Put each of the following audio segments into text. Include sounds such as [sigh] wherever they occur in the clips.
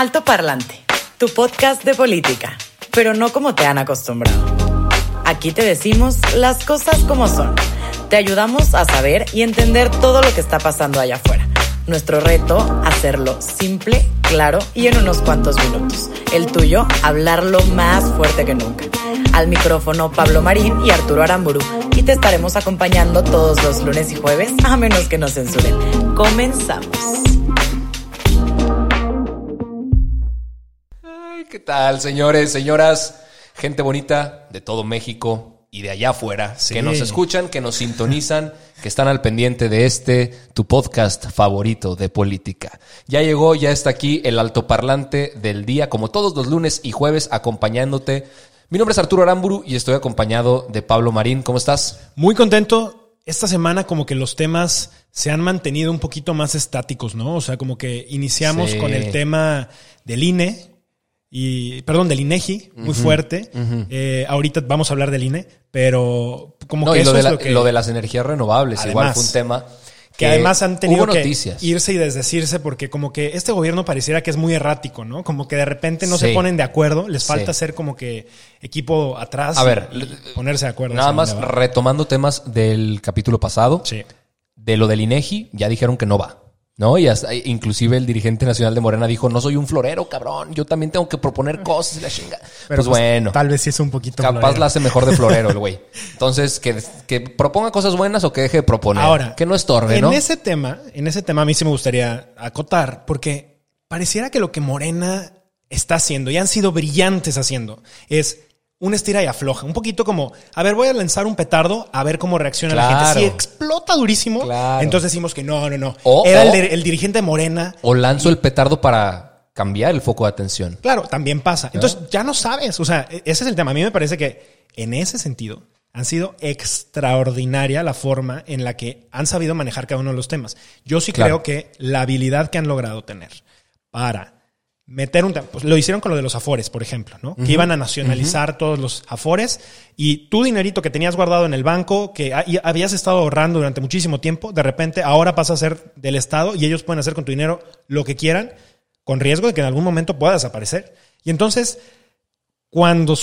Alto Parlante, tu podcast de política, pero no como te han acostumbrado. Aquí te decimos las cosas como son. Te ayudamos a saber y entender todo lo que está pasando allá afuera. Nuestro reto, hacerlo simple, claro y en unos cuantos minutos. El tuyo, hablarlo más fuerte que nunca. Al micrófono Pablo Marín y Arturo Aramburu. Y te estaremos acompañando todos los lunes y jueves, a menos que nos censuren. Comenzamos. ¿Qué tal, señores, señoras, gente bonita de todo México y de allá afuera, que nos escuchan, que nos sintonizan, que están al pendiente de este, tu podcast favorito de política. Ya llegó, ya está aquí el altoparlante del día, como todos los lunes y jueves, acompañándote. Mi nombre es Arturo Aramburu y estoy acompañado de Pablo Marín. ¿Cómo estás? Muy contento. Esta semana como que los temas se han mantenido un poquito más estáticos, ¿no? O sea, como que iniciamos Sí. con el tema del INE y, perdón, del INEGI, muy fuerte. Eh, ahorita vamos a hablar del INE, pero como No, que y eso lo de, es la- lo que... lo de las energías renovables, igual fue un tema que además han tenido que noticias. irse y desdecirse porque como que este gobierno pareciera que es muy errático, ¿no? Como que de repente no Sí. se ponen de acuerdo, les falta Sí. hacer como que equipo atrás A ver, ponerse de acuerdo. Nada más retomando temas del capítulo pasado. Sí. De lo del INEGI, ya dijeron que no va. ¿No? Y hasta- inclusive el dirigente nacional de Morena dijo, no soy un florero, cabrón. Yo también tengo que proponer cosas y la chinga. Pero pues bueno. Tal vez sí es un poquito Capaz florero. la hace mejor de florero el güey. [laughs] Entonces, que, que proponga cosas buenas o que deje de proponer. Ahora, que no estorbe, en ¿no? ese tema, en ese tema a mí sí me gustaría acotar, porque pareciera que lo que Morena está haciendo, y han sido brillantes haciendo, es un estira y afloja. Un poquito como, a ver, voy a lanzar un petardo a ver cómo reacciona la gente. Si explota durísimo, Claro. entonces decimos que no, no, no. O- Era o- el, dirigente de Morena. O lanzo el petardo para cambiar el foco de atención. Claro, también pasa. Entonces ya no sabes. O sea, e- ese es el tema. A mí me parece que en ese sentido han sido extraordinaria la forma en la que han sabido manejar cada uno de los temas. Yo sí Claro. creo que la habilidad que han logrado tener para meter un pues lo hicieron con lo de los afores, por ejemplo, ¿no? Que iban a nacionalizar todos los afores y tu dinerito que tenías guardado en el banco, que habías estado ahorrando durante muchísimo tiempo, de repente ahora pasa a ser del Estado y ellos pueden hacer con tu dinero lo que quieran, con riesgo de que en algún momento pueda desaparecer. Y entonces, cuando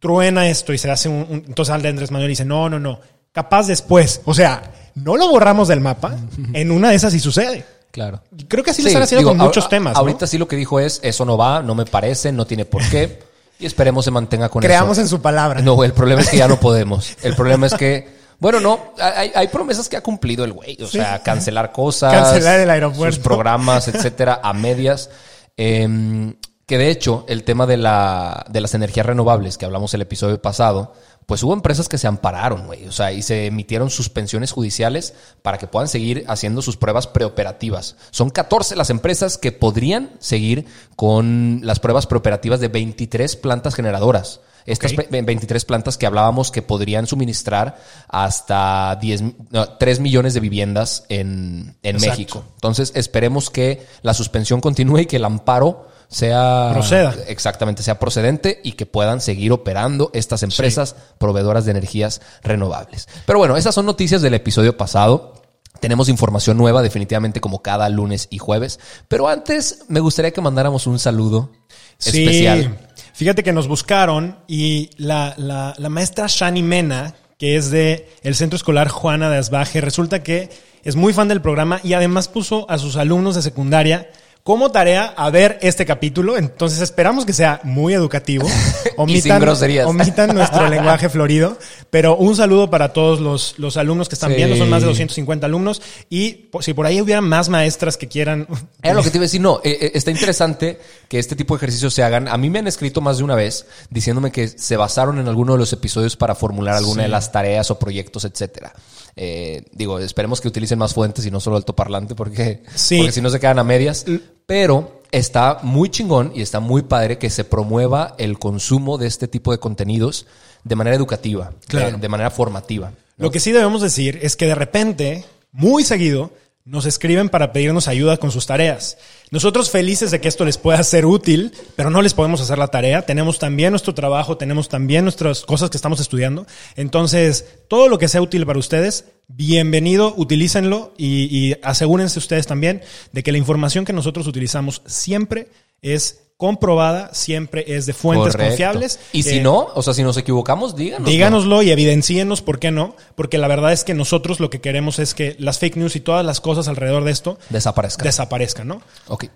truena esto y se hace un, un- entonces Andrés Manuel dice, no, no, no, capaz después, o sea, no lo borramos del mapa, [laughs] en una de esas sí sucede. Claro. Creo que así lo Sí, están haciendo digo, con a- muchos temas. ¿no? Ahorita sí lo que dijo es, eso no va, no me parece, no tiene por qué. [laughs] Y esperemos se mantenga con Creamos eso. en su palabra. No, el problema es que ya no podemos. El problema es que, bueno, no, hay, hay promesas que ha cumplido el güey. O sea, cancelar cosas. Cancelar el aeropuerto. Sus programas, [laughs] etcétera, a medias. Em, que de hecho, el tema de, la, de las energías renovables que hablamos el episodio pasado, pues hubo empresas que se ampararon, güey. O sea, y se emitieron suspensiones judiciales para que puedan seguir haciendo sus pruebas preoperativas. Son 14 las empresas que podrían seguir con las pruebas preoperativas de 23 plantas generadoras. Estas Ok. pe- 23 plantas que hablábamos que podrían suministrar hasta 10, no, 3 millones de viviendas en, en. México. Entonces, esperemos que la suspensión continúe y que el amparo sea Proceda. exactamente sea procedente y que puedan seguir operando estas empresas proveedoras de energías renovables. Pero bueno, esas son noticias del episodio pasado. Tenemos información nueva definitivamente como cada lunes y jueves, pero antes me gustaría que mandáramos un saludo Sí. especial. Fíjate que nos buscaron y la, la, la maestra Shani Mena, que es de el Centro Escolar Juana de Asbaje, resulta que es muy fan del programa y además puso a sus alumnos de secundaria como tarea a ver este capítulo. Entonces esperamos que sea muy educativo. [laughs] sin groserías. Omitan nuestro [laughs] lenguaje florido. Pero un saludo para todos los, los alumnos que están Sí. viendo. Son más de 250 alumnos. Y po- si por ahí hubiera más maestras que quieran. [laughs] Era lo que te iba a decir, no, eh, eh, está interesante que este tipo de ejercicios se hagan. A mí me han escrito más de una vez diciéndome que se basaron en alguno de los episodios para formular alguna de las tareas o proyectos, etcétera. Eh, digo, esperemos que utilicen más fuentes y no solo altoparlante porque, Sí. porque si no se quedan a medias. Pero está muy chingón y está muy padre que se promueva el consumo de este tipo de contenidos de manera educativa, Claro. de, de manera formativa. Lo que sí debemos decir es que de repente, muy seguido, nos escriben para pedirnos ayuda con sus tareas. Nosotros felices de que esto les pueda ser útil, pero no les podemos hacer la tarea. Tenemos también nuestro trabajo, tenemos también nuestras cosas que estamos estudiando. Entonces, todo lo que sea útil para ustedes, bienvenido, utilícenlo y, y asegúrense ustedes también de que la información que nosotros utilizamos siempre es comprobada, siempre es de fuentes Correcto. confiables. Y si Eh, no, o sea, si nos equivocamos, díganos. Díganoslo y evidencienos por qué no, porque la verdad es que nosotros lo que queremos es que las fake news y todas las cosas alrededor de esto Desaparezca. desaparezcan, ¿no? ok.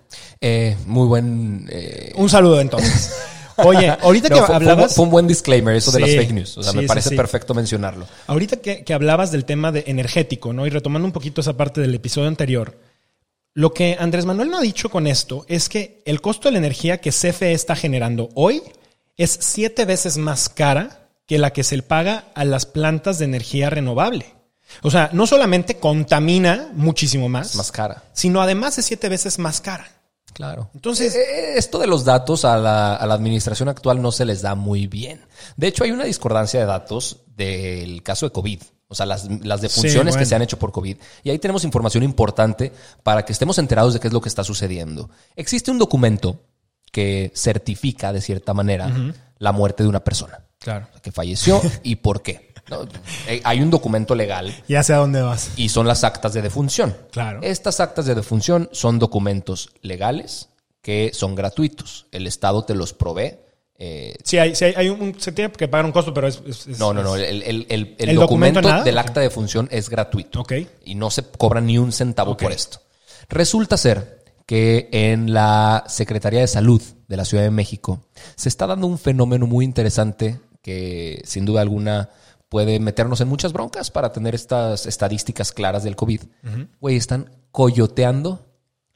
Eh, muy buen. eh, Un saludo entonces. [laughs] Oye, ahorita no, que fue, hablabas, fue un buen disclaimer eso de Sí, las fake news. O sea, sí, me parece sí. perfecto mencionarlo. ahorita que, que hablabas del tema de energético, ¿no? Y retomando un poquito esa parte del episodio anterior, lo que Andrés Manuel no ha dicho con esto es que el costo de la energía que CFE está generando hoy es siete veces más cara que la que se le paga a las plantas de energía renovable. O sea, no solamente contamina muchísimo más, Más cara. sino además es siete veces más cara. Claro. Entonces- Eh, esto de los datos a la, a la administración actual no se les da muy bien. De hecho, hay una discordancia de datos del caso de COVID. O sea, las, las defunciones bueno. que se han hecho por COVID. Y ahí tenemos información importante para que estemos enterados de qué es lo que está sucediendo. Existe un documento que certifica, de cierta manera, la muerte de una persona. Claro. O sea, que falleció [laughs] y por qué. ¿no? Eh, Hay un documento legal Ya sé a dónde vas. y son las actas de defunción. Claro. Estas actas de defunción son documentos legales que son gratuitos. El Estado te los provee. Eh, Sí, hay, sí hay, un, se tiene que pagar un costo, pero es... no, no, no. El, el- el- el ¿El documento del acta de defunción es gratuito. Ok. Y no se cobra ni un centavo por esto. Resulta ser que en la Secretaría de Salud de la Ciudad de México se está dando un fenómeno muy interesante que sin duda alguna puede meternos en muchas broncas para tener estas estadísticas claras del COVID. Güey, están coyoteando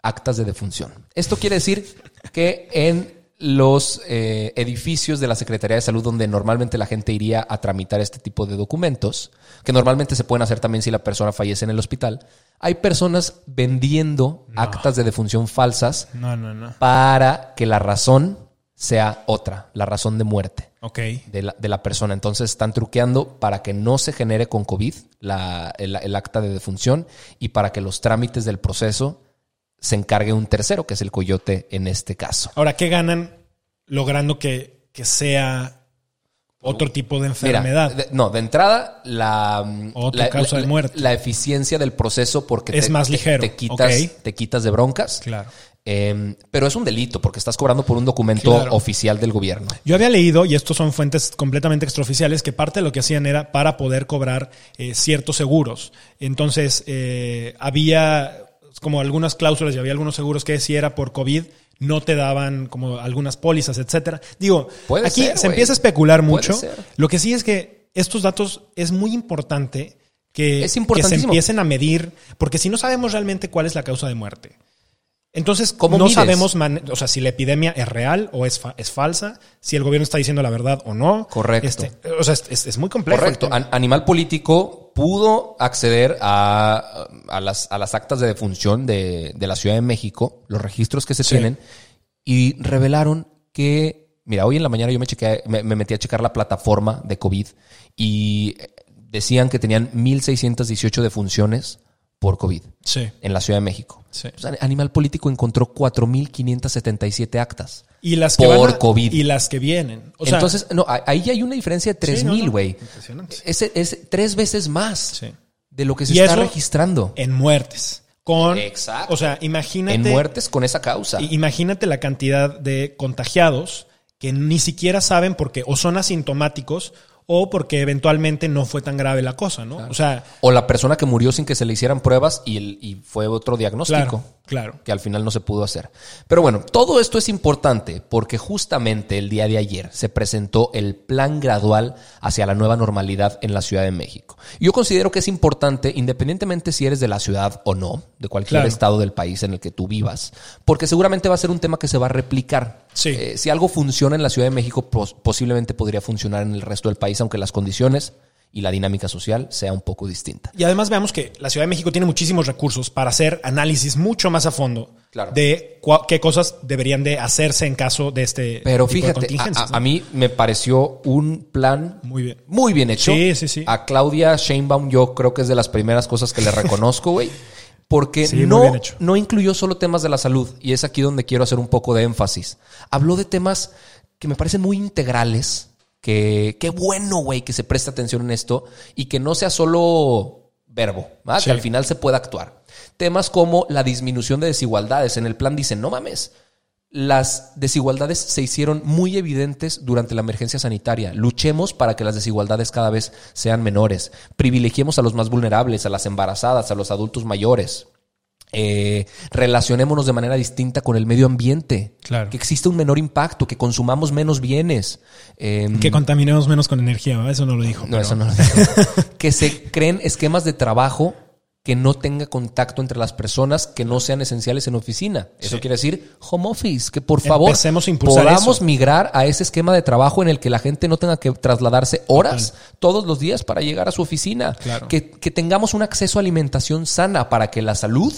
actas de defunción. Esto quiere decir que en los eh, edificios de la Secretaría de Salud donde normalmente la gente iría a tramitar este tipo de documentos, que normalmente se pueden hacer también si la persona fallece en el hospital, hay personas vendiendo actas de defunción falsas No, no, no. para que la razón sea otra, la razón de muerte de la, de la persona. Entonces están truqueando para que no se genere con COVID la- el, el acta de defunción y para que los trámites del proceso se encargue un tercero, que es el coyote en este caso. Ahora, ¿qué ganan logrando que, que sea otro tipo de Mira, enfermedad? de- no, de entrada, la, Otra la- causa la- de muerte. La eficiencia del proceso porque Es más ligero, te, quitas, te quitas de broncas. Claro. Eh, pero es un delito porque estás cobrando por un documento Claro. oficial del gobierno. Yo había leído, y estos son fuentes completamente extraoficiales, que parte de lo que hacían era para poder cobrar eh, ciertos seguros. Entonces, eh, había como algunas cláusulas y había algunos seguros que si era por COVID no te daban como algunas pólizas, etcétera. Digo, Puede aquí ser, se empieza a especular mucho. Lo que sí es que estos datos es muy importante que, Es que se empiecen a medir, porque si no sabemos realmente cuál es la causa de muerte. Entonces, ¿Cómo no mides? sabemos, o sea, si la epidemia es real o es, fa- es falsa, si el gobierno está diciendo la verdad o no. Correcto. Este, o sea, es, es- es muy complejo. Correcto. An- Animal Político pudo acceder a, a las, a las actas de defunción de, de la Ciudad de México, los registros que se Sí. tienen, y revelaron que, mira, hoy en la mañana yo me, chequeé- me, me metí a checar la plataforma de COVID y decían que tenían 1.618 defunciones por COVID Sí. en la Ciudad de México. Sí. Pues, An- Animal Político encontró 4.577 actas. Y las que Por a- COVID. Y las que vienen. O sea, Entonces, no, ahí hay una diferencia de Sí, no, 3.000, no. güey. Impresionante. Es, es tres veces más Sí. de lo que se Y está registrando en muertes. Con, Exacto. O sea, imagínate. en muertes con esa causa. Imagínate la cantidad de contagiados que ni siquiera saben porque o son asintomáticos o porque eventualmente no fue tan grave la cosa, ¿no? O sea, O la persona que murió sin que se le hicieran pruebas y, el- y fue otro diagnóstico. claro, claro. que al final no se pudo hacer. Pero bueno, todo esto es importante porque justamente el día de ayer se presentó el plan gradual hacia la nueva normalidad en la Ciudad de México. Yo considero que es importante, independientemente si eres de la ciudad o no, de cualquier Claro. estado del país en el que tú vivas, porque seguramente va a ser un tema que se va a replicar. Sí. Eh, si algo funciona en la Ciudad de México, pos- posiblemente podría funcionar en el resto del país, aunque las condiciones y la dinámica social sea un poco distinta. Y además veamos que la Ciudad de México tiene muchísimos recursos para hacer análisis mucho más a fondo Claro. de qué cosas deberían de hacerse en caso de este Pero tipo de fíjate, a, contingencias, a- ¿no? a mí me pareció un plan Muy bien. muy bien hecho. Sí, sí, sí. A Claudia Sheinbaum yo creo que es de las primeras cosas que le reconozco, güey. [laughs] Porque Sí, no, no incluyó solo temas de la salud. Y es aquí donde quiero hacer un poco de énfasis. Habló de temas que me parecen muy integrales. Que qué bueno, güey, que se preste atención en esto y que no sea solo verbo. Sí. que al final se pueda actuar. Temas como la disminución de desigualdades. En el plan dicen, no mames, las desigualdades se hicieron muy evidentes durante la emergencia sanitaria. Luchemos para que las desigualdades cada vez sean menores. Privilegiemos a los más vulnerables, a las embarazadas, a los adultos mayores. Eh, relacionémonos de manera distinta con el medio ambiente. Claro. Que exista un menor impacto, que consumamos menos bienes. Eh, Que contaminemos menos con energía, ¿verdad? eso no lo dijo. no, pero- eso no lo digo. [laughs] que se creen esquemas de trabajo que no tenga contacto entre las personas que no sean esenciales en oficina. Eso Sí. quiere decir home office, que por favor Empecemos a podamos eso. migrar a ese esquema de trabajo en el que la gente no tenga que trasladarse horas todos los días para llegar a su oficina. Claro. Que, que tengamos un acceso a alimentación sana para que la salud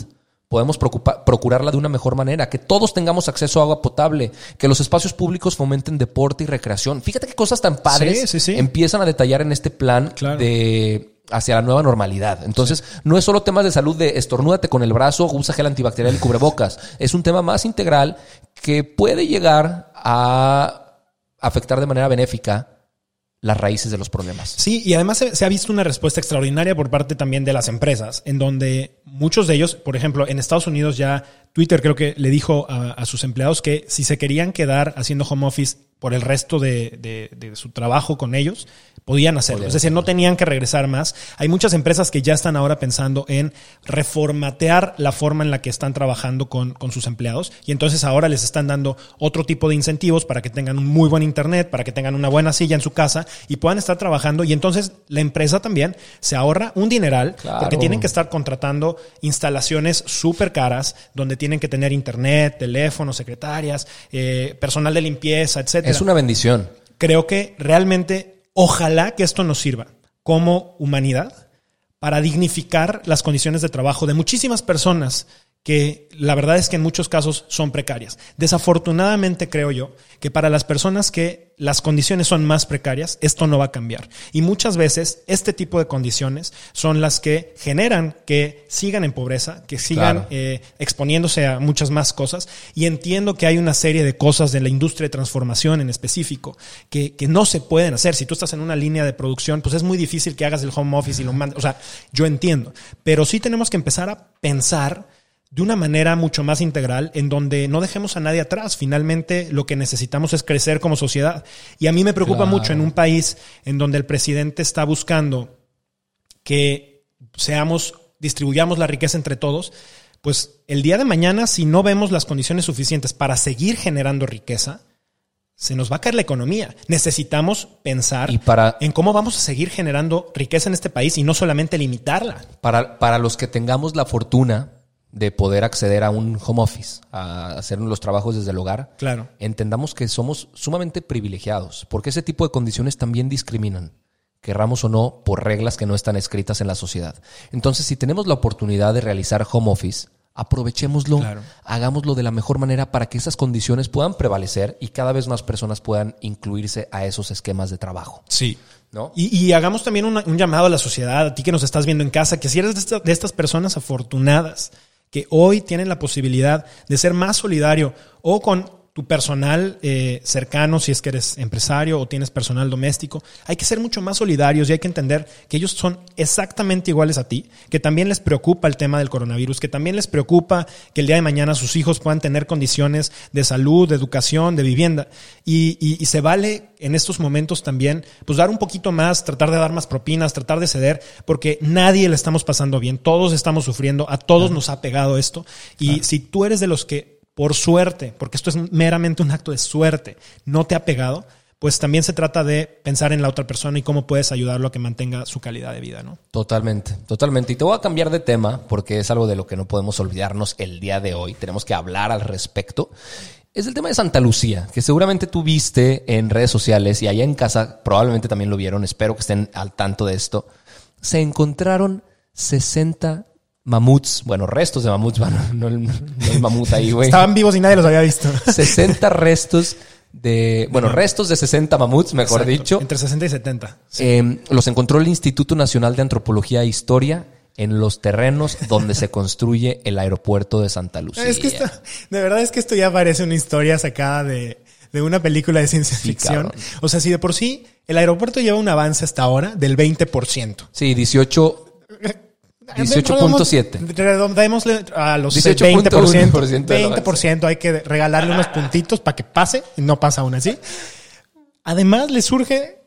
podemos procurarla de una mejor manera, que todos tengamos acceso a agua potable, que los espacios públicos fomenten deporte y recreación. Fíjate qué cosas tan padres Sí, sí, sí. empiezan a detallar en este plan Claro. de hacia la nueva normalidad. Entonces, no es solo temas de salud de estornúdate con el brazo, usa gel antibacterial y cubrebocas. Es un tema más integral que puede llegar a afectar de manera benéfica las raíces de los problemas. Sí, y además se, se ha visto una respuesta extraordinaria por parte también de las empresas, en donde muchos de ellos, por ejemplo, en Estados Unidos ya Twitter creo que le dijo a, a sus empleados que si se querían quedar haciendo home office por el resto de, de- de su trabajo con ellos, podían hacerlo. Podían es decir, no tenían que regresar más. Hay muchas empresas que ya están ahora pensando en reformatear la forma en la que están trabajando con, con sus empleados y entonces ahora les están dando otro tipo de incentivos para que tengan un muy buen internet, para que tengan una buena silla en su casa y puedan estar trabajando y entonces la empresa también se ahorra un dineral Claro. porque tienen que estar contratando instalaciones súper caras donde tienen que tener internet, teléfonos, secretarias, eh, personal de limpieza, etcétera Es una bendición. creo que realmente ojalá que esto nos sirva como humanidad para dignificar las condiciones de trabajo de muchísimas personas que la verdad es que en muchos casos son precarias. Desafortunadamente creo yo que para las personas que las condiciones son más precarias, esto no va a cambiar. Y muchas veces este tipo de condiciones son las que generan que sigan en pobreza, que sigan Claro. eh, exponiéndose a muchas más cosas. Y entiendo que hay una serie de cosas de la industria de transformación en específico que, que no se pueden hacer. Si tú estás en una línea de producción, pues es muy difícil que hagas el home office y lo mandes. O sea, yo entiendo. Pero sí tenemos que empezar a pensar de una manera mucho más integral en donde no dejemos a nadie atrás. Finalmente lo que necesitamos es crecer como sociedad. Y a mí me preocupa Claro. mucho en un país en donde el presidente está buscando que seamos, distribuyamos la riqueza entre todos, pues el día de mañana, si no vemos las condiciones suficientes para seguir generando riqueza, se nos va a caer la economía. Necesitamos pensar Y para- en cómo vamos a seguir generando riqueza en este país y no solamente limitarla. Para, para los que tengamos la fortuna de poder acceder a un home office, a hacer los trabajos desde el hogar, Claro. entendamos que somos sumamente privilegiados, porque ese tipo de condiciones también discriminan, querramos o no, por reglas que no están escritas en la sociedad. Entonces, si tenemos la oportunidad de realizar home office, aprovechémoslo, Claro. hagámoslo de la mejor manera para que esas condiciones puedan prevalecer y cada vez más personas puedan incluirse a esos esquemas de trabajo. Sí. ¿no? Y, y hagamos también una- un llamado a la sociedad, a ti que nos estás viendo en casa, que si eres de, esta- de estas personas afortunadas que hoy tienen la posibilidad de ser más solidario o con tu personal eh, cercano, si es que eres empresario o tienes personal doméstico, hay que ser mucho más solidarios y hay que entender que ellos son exactamente iguales a ti, que también les preocupa el tema del coronavirus, que también les preocupa que el día de mañana sus hijos puedan tener condiciones de salud, de educación, de vivienda. Y, y- y se vale en estos momentos también, pues dar un poquito más, tratar de dar más propinas, tratar de ceder, porque nadie le estamos pasando bien, todos estamos sufriendo, a todos nos ha pegado esto. Y si tú eres de los que, por suerte, porque esto es meramente un acto de suerte, no te ha pegado, pues también se trata de pensar en la otra persona y cómo puedes ayudarlo a que mantenga su calidad de vida, ¿no? Totalmente, totalmente. Y te voy a cambiar de tema porque es algo de lo que no podemos olvidarnos el día de hoy. Tenemos que hablar al respecto. es el tema de Santa Lucía, que seguramente tú viste en redes sociales y allá en casa probablemente también lo vieron, espero que estén al tanto de esto. Se encontraron 60 mamuts, bueno, restos de mamuts, [laughs] bueno, no el, no el mamut ahí, güey. Estaban vivos y nadie los había visto. [laughs] 60 restos de, bueno, restos de 60 mamuts, mejor Exacto. dicho. Entre 60 y 70. Eh, los encontró el Instituto Nacional de Antropología e Historia en los terrenos [laughs] donde se construye el aeropuerto de Santa Lucía. Es que esto, de verdad es que esto ya parece una historia sacada de, de una película de ciencia ficción. O sea, si de por sí el aeropuerto lleva un avance hasta ahora del 20%. Sí, 18, 18.7. Redondémosle a los 18.1% 20%. del 20% hay que regalarle unos puntitos para que pase y no pasa aún así. Además, le surge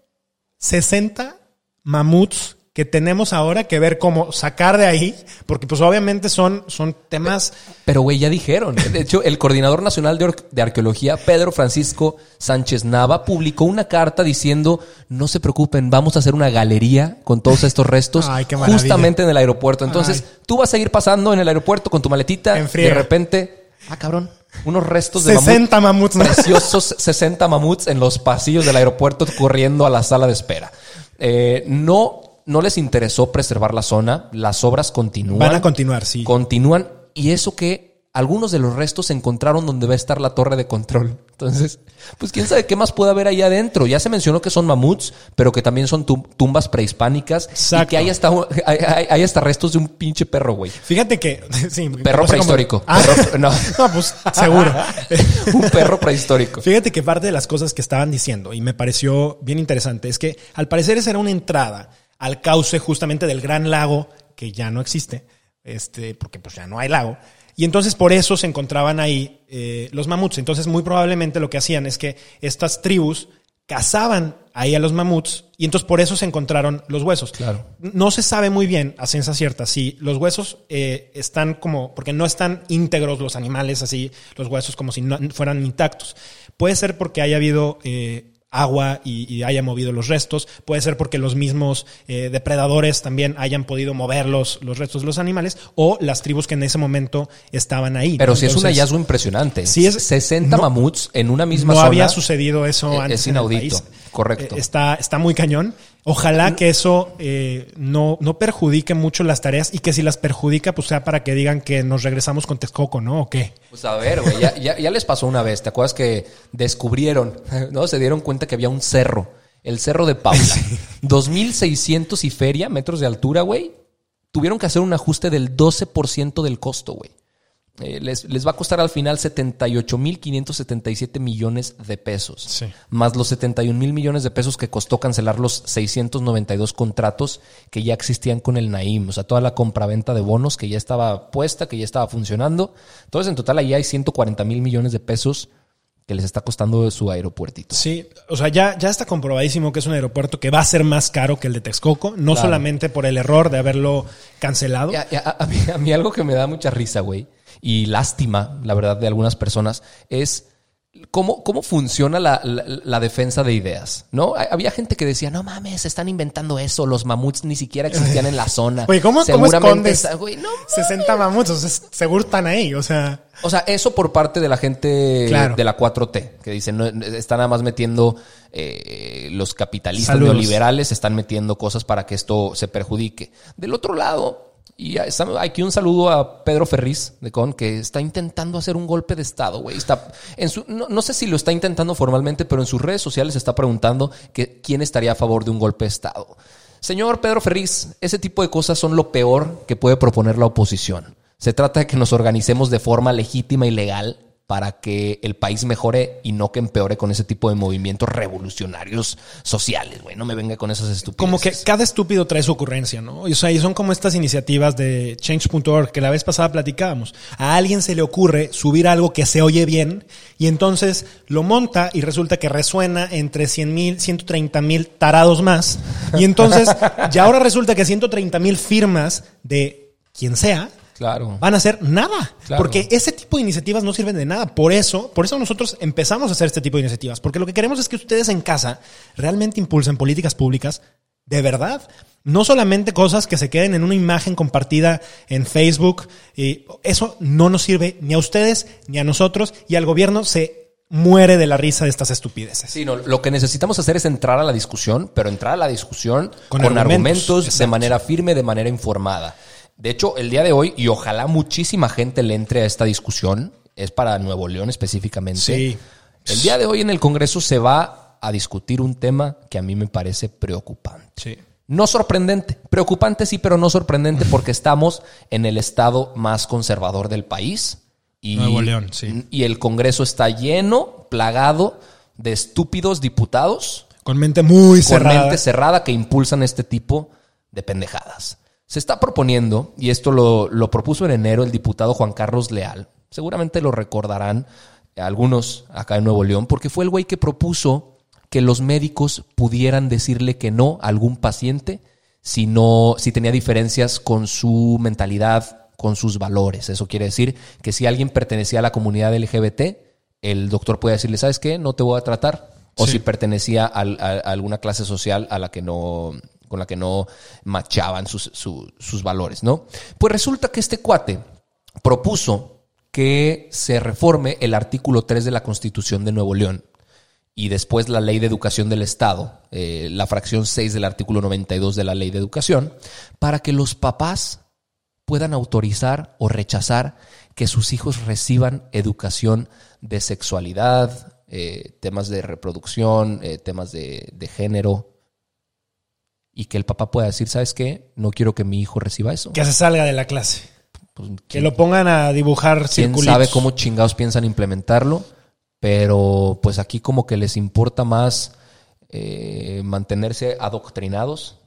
60 mamuts que tenemos ahora que ver cómo sacar de ahí, porque pues obviamente son, son temas Pero, güey, ya dijeron. De hecho, el coordinador nacional de, de arqueología, Pedro Francisco Sánchez Nava, publicó una carta diciendo, no se preocupen, vamos a hacer una galería con todos estos restos Ay, qué justamente en el aeropuerto. Entonces, Ay. tú vas a ir pasando en el aeropuerto con tu maletita En y de repente, ah, cabrón, unos restos de mamut 60 mamuts. ¿no? preciosos [laughs] 60 mamuts en los pasillos del aeropuerto corriendo a la sala de espera. Eh, no, no les interesó preservar la zona. Las obras continúan. Van a continuar, sí. Continúan. Y eso que algunos de los restos se encontraron donde va a estar la torre de control. [laughs] Entonces, pues quién sabe qué más puede haber ahí adentro. Ya se mencionó que son mamuts, pero que también son tum- tumbas prehispánicas. Y Exacto. que hay hasta, hay, hay- hay hasta restos de un pinche perro, güey. Fíjate que. [laughs] Sí, Perro prehistórico. Ah, Perro- [laughs] no. no, pues seguro. un perro prehistórico. Fíjate que parte de las cosas que estaban diciendo y me pareció bien interesante es que al parecer esa era una entrada al cauce justamente del gran lago que ya no existe, este, porque pues ya no hay lago. Y entonces por eso se encontraban ahí eh, los mamuts. Entonces muy probablemente lo que hacían es que estas tribus cazaban ahí a los mamuts y entonces por eso se encontraron los huesos. Claro. No se sabe muy bien, a ciencia cierta, si los huesos eh, están como, porque no están íntegros los animales así, los huesos como si no fueran intactos. Puede ser porque haya habido eh, agua y, y haya movido los restos, puede ser porque los mismos eh, depredadores también hayan podido mover los, los restos de los animales o las tribus que en ese momento estaban ahí. Pero ¿no? sí es un hallazgo impresionante. Sí es- 60 no- mamuts en una misma no zona. había sucedido eso Eh, antes. es en el inaudito. país. Correcto. Eh, Está, está muy cañón. Ojalá que eso eh, no, no perjudique mucho las tareas y que si las perjudica, pues sea para que digan que nos regresamos con Texcoco, ¿no? ¿O qué? Pues a ver, güey, ya, ya- ya les pasó una vez. ¿Te acuerdas que descubrieron, [laughs] no? Se dieron cuenta que había un cerro, el cerro de Paula. [laughs] 2600 y feria, metros de altura, güey. Tuvieron que hacer un ajuste del 12% del costo, güey. Eh, les, les va a costar al final 78.577 millones de pesos. Sí. Más los 71 mil millones de pesos que costó cancelar los 692 contratos que ya existían con el Naim. O sea, toda la compraventa de bonos que ya estaba puesta, que ya estaba funcionando. Entonces, en total, ahí hay 140 mil millones de pesos que les está costando su aeropuertito. Sí, o sea, ya, ya está comprobadísimo que es un aeropuerto que va a ser más caro que el de Texcoco, no Claro. solamente por el error de haberlo cancelado. Y A, a- a mí, a mí algo que me da mucha risa, güey, y lástima, la verdad, de algunas personas, es cómo, cómo funciona la, la- la defensa de ideas, ¿no? Había gente que decía, no mames, se están inventando eso, los mamuts ni siquiera existían en la [laughs] zona. Oye, ¿cómo, cómo Seguramente escondes está- güey, no 60 mamuts? O sea, seguro están ahí, o sea... O sea, eso por parte de la gente Claro. de la 4T, que dicen, no, están nada más metiendo eh, los capitalistas Saludos. neoliberales, están metiendo cosas para que esto se perjudique. Del otro lado, y aquí un saludo a Pedro Ferriz de Con, que está intentando hacer un golpe de Estado, güey. Está en su, no, no sé si lo está intentando formalmente, pero en sus redes sociales está preguntando que quién estaría a favor de un golpe de Estado. Señor Pedro Ferriz, ese tipo de cosas son lo peor que puede proponer la oposición. Se trata de que nos organicemos de forma legítima y legal para que el país mejore y no que empeore con ese tipo de movimientos revolucionarios sociales, güey. No me venga con esas estupideces. Como que cada estúpido trae su ocurrencia, ¿no? O sea, y son como estas iniciativas de change.org que la vez pasada platicábamos. A alguien se le ocurre subir algo que se oye bien y entonces lo monta y resulta que resuena entre 100 mil, 130 mil tarados más. Y entonces [laughs] ya ahora resulta que 130 mil firmas de quien sea Claro. van a hacer nada. Claro. Porque ese tipo de iniciativas no sirven de nada. Por eso, por eso nosotros empezamos a hacer este tipo de iniciativas. Porque lo que queremos es que ustedes en casa realmente impulsen políticas públicas de verdad. No solamente cosas que se queden en una imagen compartida en Facebook. Y eso no nos sirve ni a ustedes ni a nosotros. Y al gobierno se muere de la risa de estas estupideces. Sí, no, lo que necesitamos hacer es entrar a la discusión, pero entrar a la discusión con, Con argumentos, argumentos, de manera firme, de manera informada. De hecho, el día de hoy, y ojalá muchísima gente le entre a esta discusión, es para Nuevo León específicamente. Sí. El día de hoy en el Congreso se va a discutir un tema que a mí me parece preocupante. Sí. No sorprendente, preocupante sí, pero no sorprendente porque estamos en el estado más conservador del país. Y, Nuevo León, sí. Y el Congreso está lleno, plagado de estúpidos diputados Con mente muy con cerrada. mente cerrada que impulsan este tipo de pendejadas. Se está proponiendo, y esto lo, lo propuso en enero el diputado Juan Carlos Leal, seguramente lo recordarán algunos acá en Nuevo León, porque fue el güey que propuso que los médicos pudieran decirle que no a algún paciente si no, si tenía diferencias con su mentalidad, con sus valores. Eso quiere decir que si alguien pertenecía a la comunidad LGBT, el doctor puede decirle, ¿sabes qué? No te voy a tratar. O Sí. si pertenecía a alguna clase social a la que no, con la que no machaban sus, su- sus valores, ¿no? Pues resulta que este cuate propuso que se reforme el artículo 3 de la Constitución de Nuevo León y después la Ley de Educación del Estado, eh, la fracción 6 del artículo 92 de la Ley de Educación, para que los papás puedan autorizar o rechazar que sus hijos reciban educación de sexualidad, eh, temas de reproducción, eh, temas de, de género, y que el papá pueda decir, ¿sabes qué? No quiero que mi hijo reciba eso. Que se salga de la clase. Pues, Que ¿quién- lo pongan a dibujar quién circulitos. sabe cómo chingados piensan implementarlo, pero pues aquí como que les importa más eh, mantenerse adoctrinados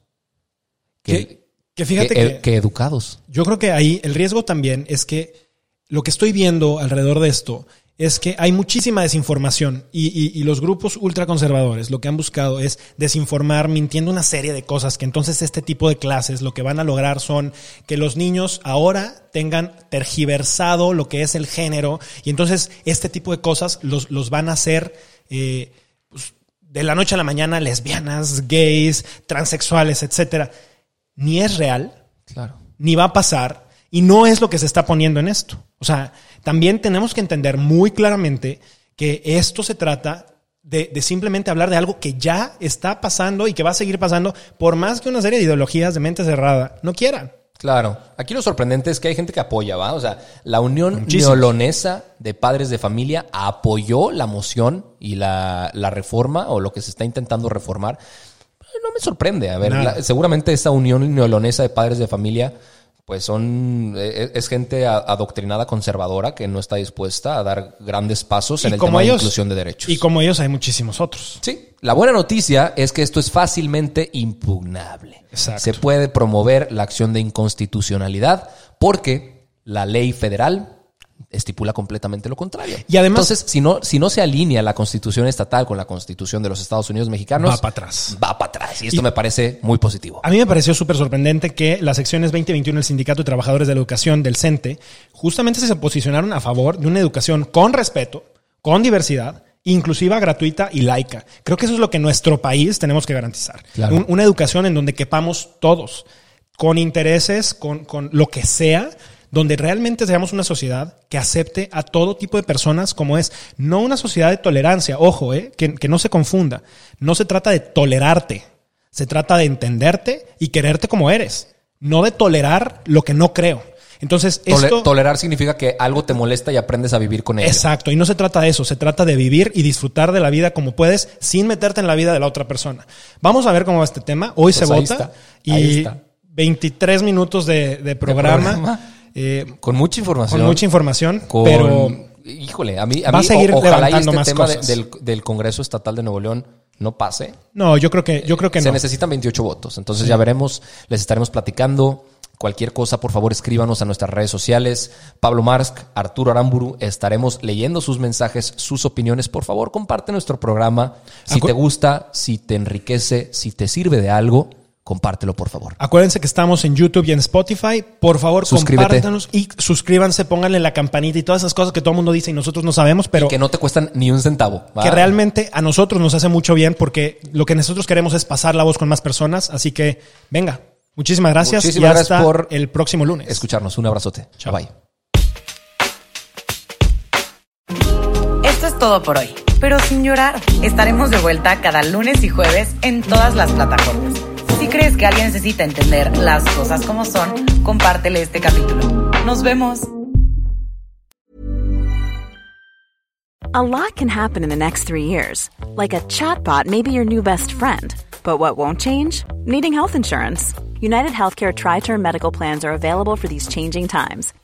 que, Que, que fíjate que- que, que educados. yo creo que ahí el riesgo también es que lo que estoy viendo alrededor de esto es que hay muchísima desinformación y, y- y los grupos ultraconservadores lo que han buscado es desinformar mintiendo una serie de cosas que entonces este tipo de clases lo que van a lograr son que los niños ahora tengan tergiversado lo que es el género y entonces este tipo de cosas los, los van a hacer eh, pues, de la noche a la mañana lesbianas, gays, transexuales, etcétera. Ni es real, Claro. ni va a pasar y no es lo que se está poniendo en esto. O sea, también tenemos que entender muy claramente que esto se trata de, de simplemente hablar de algo que ya está pasando y que va a seguir pasando por más que una serie de ideologías de mente cerrada no quieran. Claro. Aquí lo sorprendente es que hay gente que apoya, ¿va? O sea, la Unión. Neolonesa de Padres de Familia apoyó la moción y la, la reforma o lo que se está intentando reformar. No me sorprende. A ver, la- seguramente esa Unión Neolonesa de Padres de Familia, pues son, eh, es gente a- adoctrinada conservadora que no está dispuesta a dar grandes pasos en el como tema de inclusión de derechos. Y como ellos hay muchísimos otros. Sí, la buena noticia es que esto es fácilmente impugnable. Exacto. Se puede promover la acción de inconstitucionalidad porque la ley federal estipula completamente lo contrario. Y además- Entonces, si no, si no se alinea la constitución estatal con la constitución de los Estados Unidos mexicanos, Va para atrás. Va para atrás. Y esto me parece muy positivo. A mí me pareció súper sorprendente que las secciones 20 y 21 del Sindicato de Trabajadores de la Educación del CENTE justamente se posicionaron a favor de una educación con respeto, con diversidad, inclusiva, gratuita y laica. Creo que eso es lo que nuestro país tenemos que garantizar. Claro. Un- una educación en donde quepamos todos, con intereses, con, con lo que sea, donde realmente seamos una sociedad que acepte a todo tipo de personas como es. No una sociedad de tolerancia, ojo, eh, que, que no se confunda. No se trata de tolerarte, se trata de entenderte y quererte como eres, no de tolerar lo que no creo. Entonces, Tole- esto... tolerar significa que algo te molesta y aprendes a vivir con ello. Exacto, y no se trata de eso, se trata de vivir y disfrutar de la vida como puedes sin meterte en la vida de la otra persona. Vamos a ver cómo va este tema. Hoy Pues se vota y está. 23 minutos de, de programa, programa. Eh, Con mucha información. con mucha información, con- pero híjole, a mí, a va a seguir o- ojalá levantando este más tema de- del, del Congreso Estatal de Nuevo León no pase. no, yo creo que yo creo que Se no. necesitan 28 votos. Entonces ya veremos, les estaremos platicando. Cualquier cosa, por favor, escríbanos a nuestras redes sociales. Pablo Marsk, Arturo Aramburu, estaremos leyendo sus mensajes, sus opiniones. Por favor, comparte nuestro programa. Si Acu- te gusta, si te enriquece, si te sirve de algo, compártelo, por favor. Acuérdense que estamos en YouTube y en Spotify. Por favor, Suscríbete. compártanos y suscríbanse, pónganle la campanita y todas esas cosas que todo el mundo dice y nosotros no sabemos, pero Que no te cuestan ni un centavo. ¿va? que realmente a nosotros nos hace mucho bien porque lo que nosotros queremos es pasar la voz con más personas. Así que venga, muchísimas gracias Muchísimas y gracias hasta por el próximo lunes. Escucharnos. Un abrazote. Chao. Bye. Esto es todo por hoy, pero sin llorar. Estaremos de vuelta cada lunes y jueves en todas las plataformas. Si crees que alguien necesita entender las cosas como son, compártele este capítulo. Nos vemos. A lot can happen in the next three years. Like a chatbot may be your new best friend. But what won't change? Needing health insurance. United Healthcare Tri Term Medical Plans are available for these changing times.